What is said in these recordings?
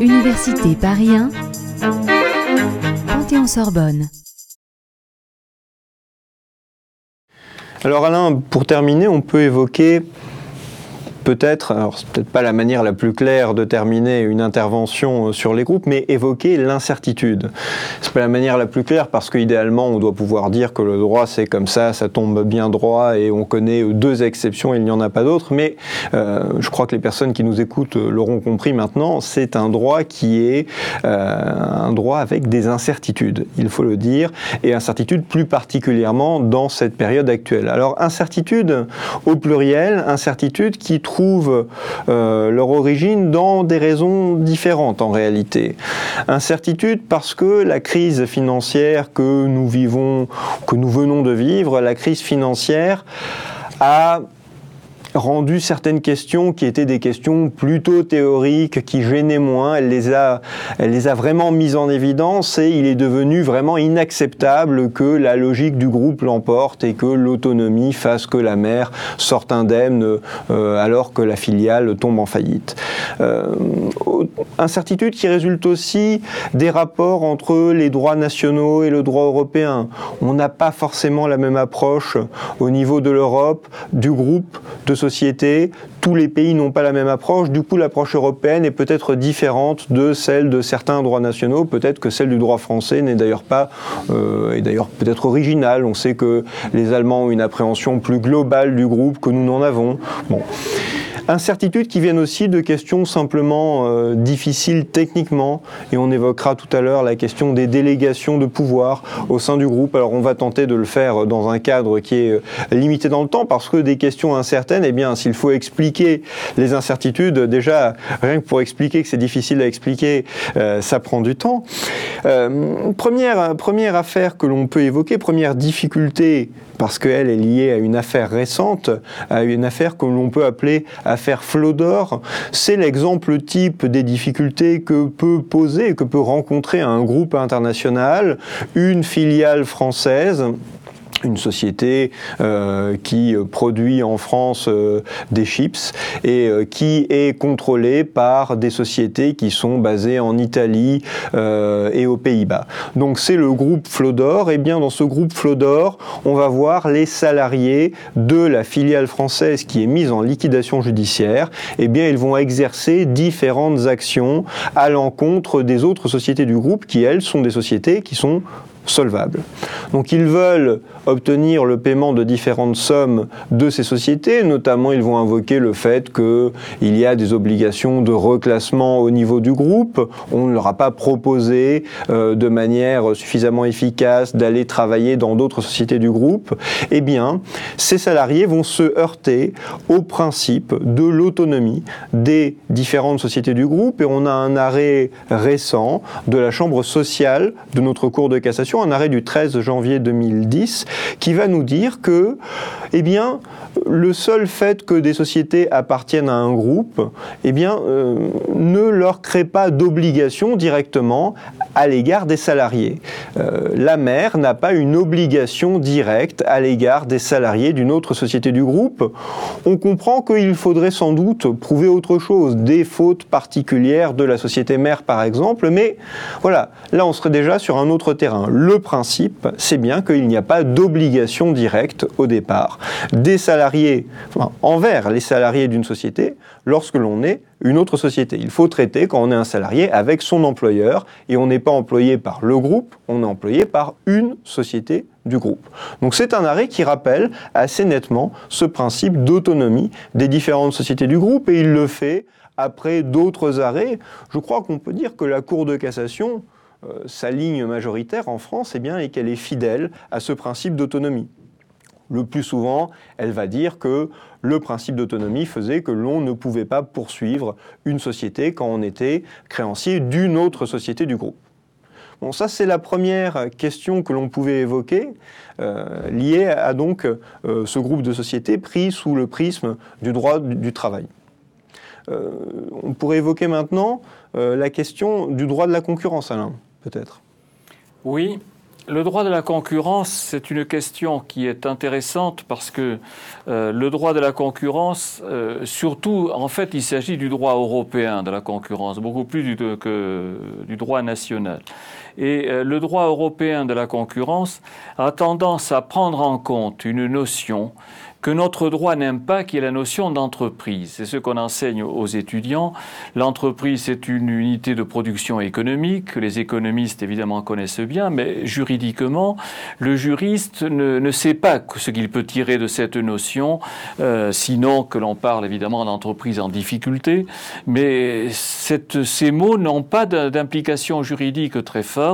Université Paris 1, Panthéon-Sorbonne. Alors Alain, pour terminer, on peut évoquer peut-être, alors c'est peut-être pas la manière la plus claire de terminer une intervention sur les groupes, mais évoquer l'incertitude. C'est pas la manière la plus claire parce qu'idéalement on doit pouvoir dire que le droit c'est comme ça, ça tombe bien droit et on connaît deux exceptions, il n'y en a pas d'autres. Mais euh, je crois que les personnes qui nous écoutent l'auront compris maintenant, c'est un droit qui est euh, un droit avec des incertitudes, il faut le dire, et incertitudes plus particulièrement dans cette période actuelle. Alors incertitude au pluriel, incertitude qui trouve trouvent euh, leur origine dans des raisons différentes en réalité. Incertitude parce que la crise financière que nous vivons, que nous venons de vivre, la crise financière a rendu certaines questions qui étaient des questions plutôt théoriques, qui gênaient moins, elle les a, elle les a vraiment mises en évidence et il est devenu vraiment inacceptable que la logique du groupe l'emporte et que l'autonomie fasse que la mère sorte indemne euh, alors que la filiale tombe en faillite. Euh, incertitude qui résulte aussi des rapports entre les droits nationaux et le droit européen. On n'a pas forcément la même approche au niveau de l'Europe, du groupe de tous les pays n'ont pas la même approche, du coup l'approche européenne est peut-être différente de celle de certains droits nationaux, peut-être que celle du droit français n'est d'ailleurs pas, euh, d'ailleurs peut-être originale, on sait que les Allemands ont une appréhension plus globale du groupe que nous n'en avons. Incertitudes qui viennent aussi de questions simplement euh, difficiles techniquement, et on évoquera tout à l'heure la question des délégations de pouvoir au sein du groupe. Alors on va tenter de le faire dans un cadre qui est euh, limité dans le temps, parce que des questions incertaines, eh bien s'il faut expliquer les incertitudes, déjà rien que pour expliquer que c'est difficile à expliquer, euh, ça prend du temps. première, première affaire que l'on peut évoquer, première difficulté parce qu'elle est liée à une affaire récente, à une affaire que l'on peut appeler affaire Flodor. C'est l'exemple type des difficultés que peut poser, que peut rencontrer un groupe international, une filiale française une société euh, qui produit en France euh, des chips et euh, qui est contrôlée par des sociétés qui sont basées en Italie et aux Pays-Bas. Donc c'est le groupe Flodor. Et bien dans ce groupe Flodor, on va voir les salariés de la filiale française qui est mise en liquidation judiciaire. Et bien ils vont exercer différentes actions à l'encontre des autres sociétés du groupe qui elles sont des sociétés qui sont Donc ils veulent obtenir le paiement de différentes sommes de ces sociétés, notamment ils vont invoquer le fait qu'il y a des obligations de reclassement au niveau du groupe, on ne leur a pas proposé euh, de manière suffisamment efficace d'aller travailler dans d'autres sociétés du groupe, eh bien ces salariés vont se heurter au principe de l'autonomie des différentes sociétés du groupe. Et on a un arrêt récent de la Chambre sociale de notre Cour de cassation, un arrêt du 13 janvier 2010 qui va nous dire que, eh bien, le seul fait que des sociétés appartiennent à un groupe, eh bien, euh, ne leur crée pas d'obligation directement à l'égard des salariés. Euh, la mère n'a pas une obligation directe à l'égard des salariés d'une autre société du groupe. On comprend qu'il faudrait sans doute prouver autre chose, des fautes particulières de la société mère par exemple, mais voilà, là on serait déjà sur un autre terrain. Le principe, c'est bien qu'il n'y a pas d'obligation directe au départ des salariés, envers les salariés d'une société lorsque l'on est une autre société. Il faut traiter, quand on est un salarié, avec son employeur, et on n'est pas employé par le groupe, on est employé par une société du groupe. Donc c'est un arrêt qui rappelle assez nettement ce principe d'autonomie des différentes sociétés du groupe, et il le fait après d'autres arrêts. Je crois qu'on peut dire que la Cour de cassation, sa ligne majoritaire en France, eh bien, est qu'elle est fidèle à ce principe d'autonomie. Le plus souvent, elle va dire que le principe d'autonomie faisait que l'on ne pouvait pas poursuivre une société quand on était créancier d'une autre société du groupe. Bon, ça c'est la première question que l'on pouvait évoquer, euh, liée à donc euh, ce groupe de sociétés pris sous le prisme du droit du, travail. Euh, on pourrait évoquer maintenant la question du droit de la concurrence, Alain, peut-être. Oui, le droit de la concurrence, c'est une question qui est intéressante parce que euh, le droit de la concurrence, euh, surtout, en fait, il s'agit du droit européen de la concurrence, beaucoup plus que du droit national. Et euh, le droit européen de la concurrence a tendance à prendre en compte une notion que notre droit n'aime pas, qui est la notion d'entreprise. C'est ce qu'on enseigne aux étudiants. L'entreprise, c'est une unité de production économique que les économistes évidemment connaissent bien, mais juridiquement, le juriste ne, sait pas ce qu'il peut tirer de cette notion, euh, sinon que l'on parle évidemment d'entreprise en difficulté. Mais ces mots n'ont pas d'implication juridique très forte.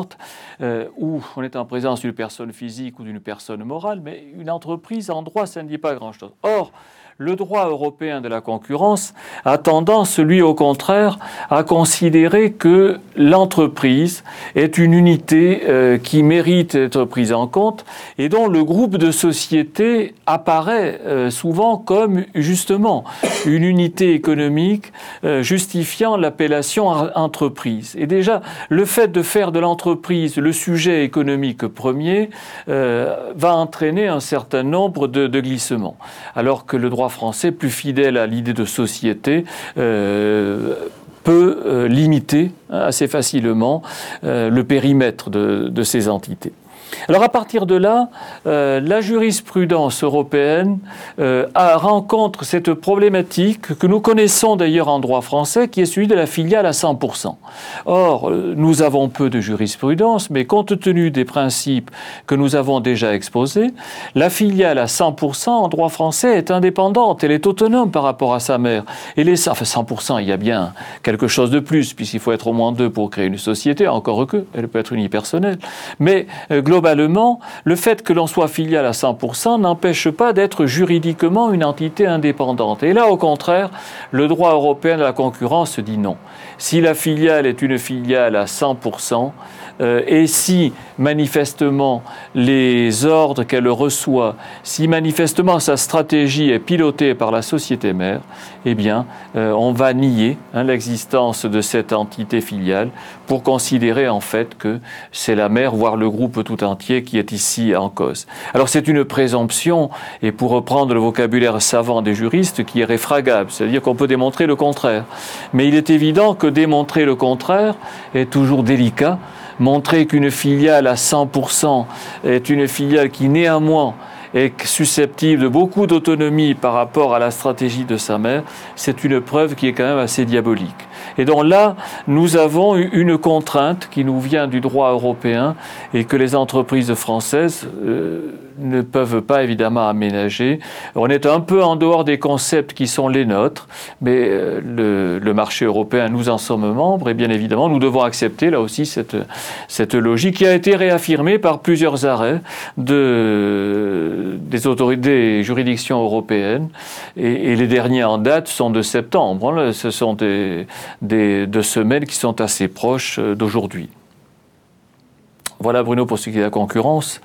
Euh, où on est en présence d'une personne physique ou d'une personne morale, mais une entreprise en droit, ça ne dit pas grand-chose. Or, le droit européen de la concurrence a tendance, lui au contraire, à considérer que l'entreprise est une unité euh, qui mérite d'être prise en compte et dont le groupe de société apparaît euh, souvent comme justement une unité économique euh, justifiant l'appellation entreprise. Et déjà, le fait de faire de l'entreprise le sujet économique premier va entraîner un certain nombre de, de glissements, alors que le droit français, plus fidèle à l'idée de société, euh, peut euh, limiter hein, assez facilement euh, le périmètre de ces entités. Alors à partir de là, euh, la jurisprudence européenne euh, rencontre cette problématique que nous connaissons d'ailleurs en droit français, qui est celui de la filiale à 100%. Or, euh, nous avons peu de jurisprudence, mais compte tenu des principes que nous avons déjà exposés, la filiale à 100% en droit français est indépendante, elle est autonome par rapport à sa mère. Et les, enfin 100%, il y a bien quelque chose de plus, puisqu'il faut être au moins deux pour créer une société, encore que, elle peut être unipersonnelle. Mais globalement, globalement, le fait que l'on soit filiale à 100% n'empêche pas d'être juridiquement une entité indépendante. Et là, au contraire, le droit européen de la concurrence dit non. Si la filiale est une filiale à 100%, euh, et si manifestement les ordres qu'elle reçoit, si manifestement sa stratégie est pilotée par la société mère, eh bien, euh, on va nier hein, l'existence de cette entité filiale pour considérer en fait que c'est la mère, voire le groupe tout entier qui est ici en cause. Alors c'est une présomption, et pour reprendre le vocabulaire savant des juristes, qui est réfragable, c'est-à-dire qu'on peut démontrer le contraire. Mais il est évident que démontrer le contraire est toujours délicat montrer qu'une filiale à 100% est une filiale qui néanmoins est susceptible de beaucoup d'autonomie par rapport à la stratégie de sa mère, c'est une preuve qui est quand même assez diabolique. Et donc là, nous avons une contrainte qui nous vient du droit européen et que les entreprises françaises euh, ne peuvent pas évidemment aménager. On est un peu en dehors des concepts qui sont les nôtres, mais euh, le, le marché européen, nous en sommes membres et bien évidemment, nous devons accepter là aussi cette, cette logique qui a été réaffirmée par plusieurs arrêts de, des autorités, des juridictions européennes et, et les derniers en date sont de septembre. Hein. Ce sont des, des, de semaines qui sont assez proches euh, d'aujourd'hui. Voilà Bruno pour ce qui est de la concurrence.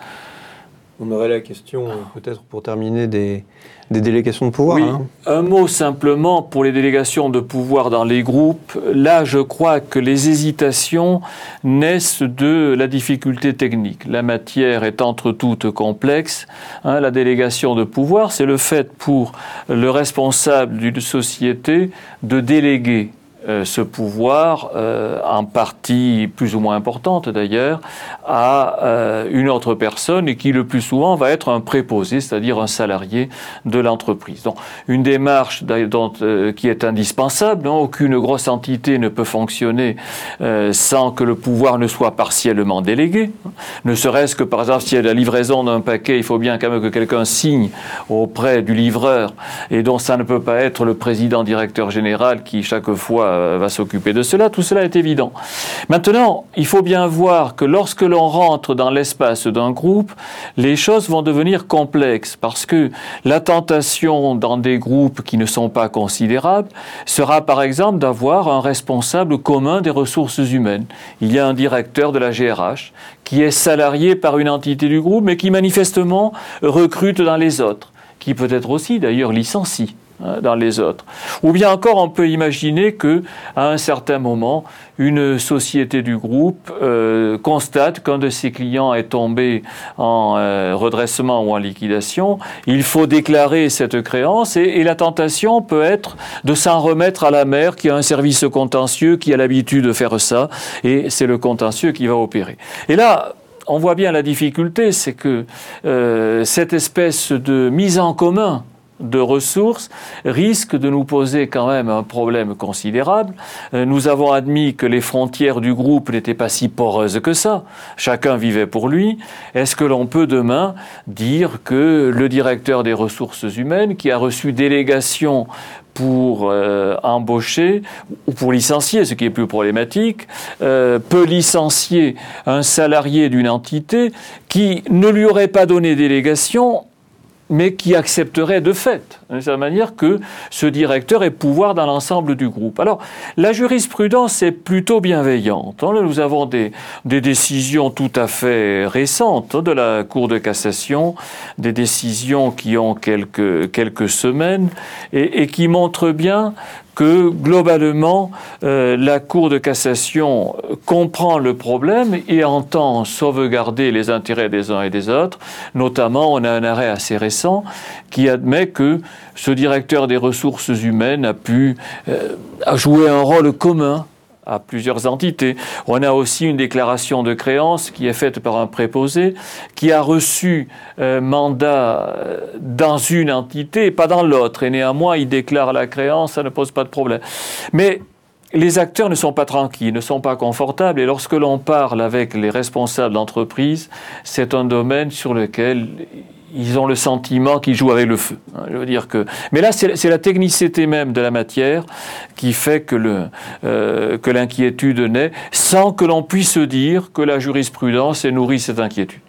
On aurait la question, euh, peut-être pour terminer, des, délégations de pouvoir. Oui, hein. un mot simplement pour les délégations de pouvoir dans les groupes. Là, je crois que les hésitations naissent de la difficulté technique. La matière est entre toutes complexe. Hein. la délégation de pouvoir, c'est le fait pour le responsable d'une société de déléguer euh, ce pouvoir, euh, en partie plus ou moins importante d'ailleurs, à euh, une autre personne et qui le plus souvent va être un préposé, c'est-à-dire un salarié de l'entreprise. Donc une démarche qui est indispensable. Hein. aucune grosse entité ne peut fonctionner sans que le pouvoir ne soit partiellement délégué. Ne serait-ce que par exemple s'il y a la livraison d'un paquet, il faut bien quand même que quelqu'un signe auprès du livreur et donc ça ne peut pas être le président directeur général qui chaque fois euh, va s'occuper de cela. Tout cela est évident. Maintenant, il faut bien voir que lorsque l'on rentre dans l'espace d'un groupe, les choses vont devenir complexes parce que la tentation dans des groupes qui ne sont pas considérables sera par exemple d'avoir un responsable commun des ressources humaines. Il y a un directeur de la GRH qui est salarié par une entité du groupe mais qui manifestement recrute dans les autres, qui peut être aussi d'ailleurs licencie dans les autres. Ou bien encore, on peut imaginer que, à un certain moment, une société du groupe euh, constate qu'un de ses clients est tombé en euh, redressement ou en liquidation. Il faut déclarer cette créance et, et la tentation peut être de s'en remettre à la mère qui a un service contentieux, qui a l'habitude de faire ça, et c'est le contentieux qui va opérer. Et là, on voit bien la difficulté, c'est que euh, cette espèce de mise en commun de ressources risque de nous poser quand même un problème considérable. Euh, nous avons admis que les frontières du groupe n'étaient pas si poreuses que ça. Chacun vivait pour lui. Est-ce que l'on peut demain dire que le directeur des ressources humaines, qui a reçu délégation pour euh, embaucher ou pour licencier, ce qui est plus problématique, euh, peut licencier un salarié d'une entité qui ne lui aurait pas donné délégation mais qui accepterait de fait, de cette manière, que ce directeur ait pouvoir dans l'ensemble du groupe. Alors, la jurisprudence est plutôt bienveillante. Hein. Nous avons des, des décisions tout à fait récentes hein, de la Cour de cassation, des décisions qui ont quelques, quelques semaines et qui montrent bien que globalement, euh, la Cour de cassation comprend le problème et entend sauvegarder les intérêts des uns et des autres. Notamment, on a un arrêt assez récent qui admet que ce directeur des ressources humaines a pu euh, jouer un rôle commun à plusieurs entités. On a aussi une déclaration de créance qui est faite par un préposé qui a reçu euh, mandat euh, dans une entité pas dans l'autre. Et néanmoins, il déclare la créance, ça ne pose pas de problème. Mais les acteurs ne sont pas tranquilles, ne sont pas confortables. Et lorsque l'on parle avec les responsables d'entreprise, c'est un domaine sur lequel ils ont le sentiment qu'ils jouent avec le feu. Hein, je veux dire que, mais là, c'est la technicité même de la matière qui fait que euh, l'inquiétude naît, sans que l'on puisse dire que la jurisprudence ait nourri cette inquiétude.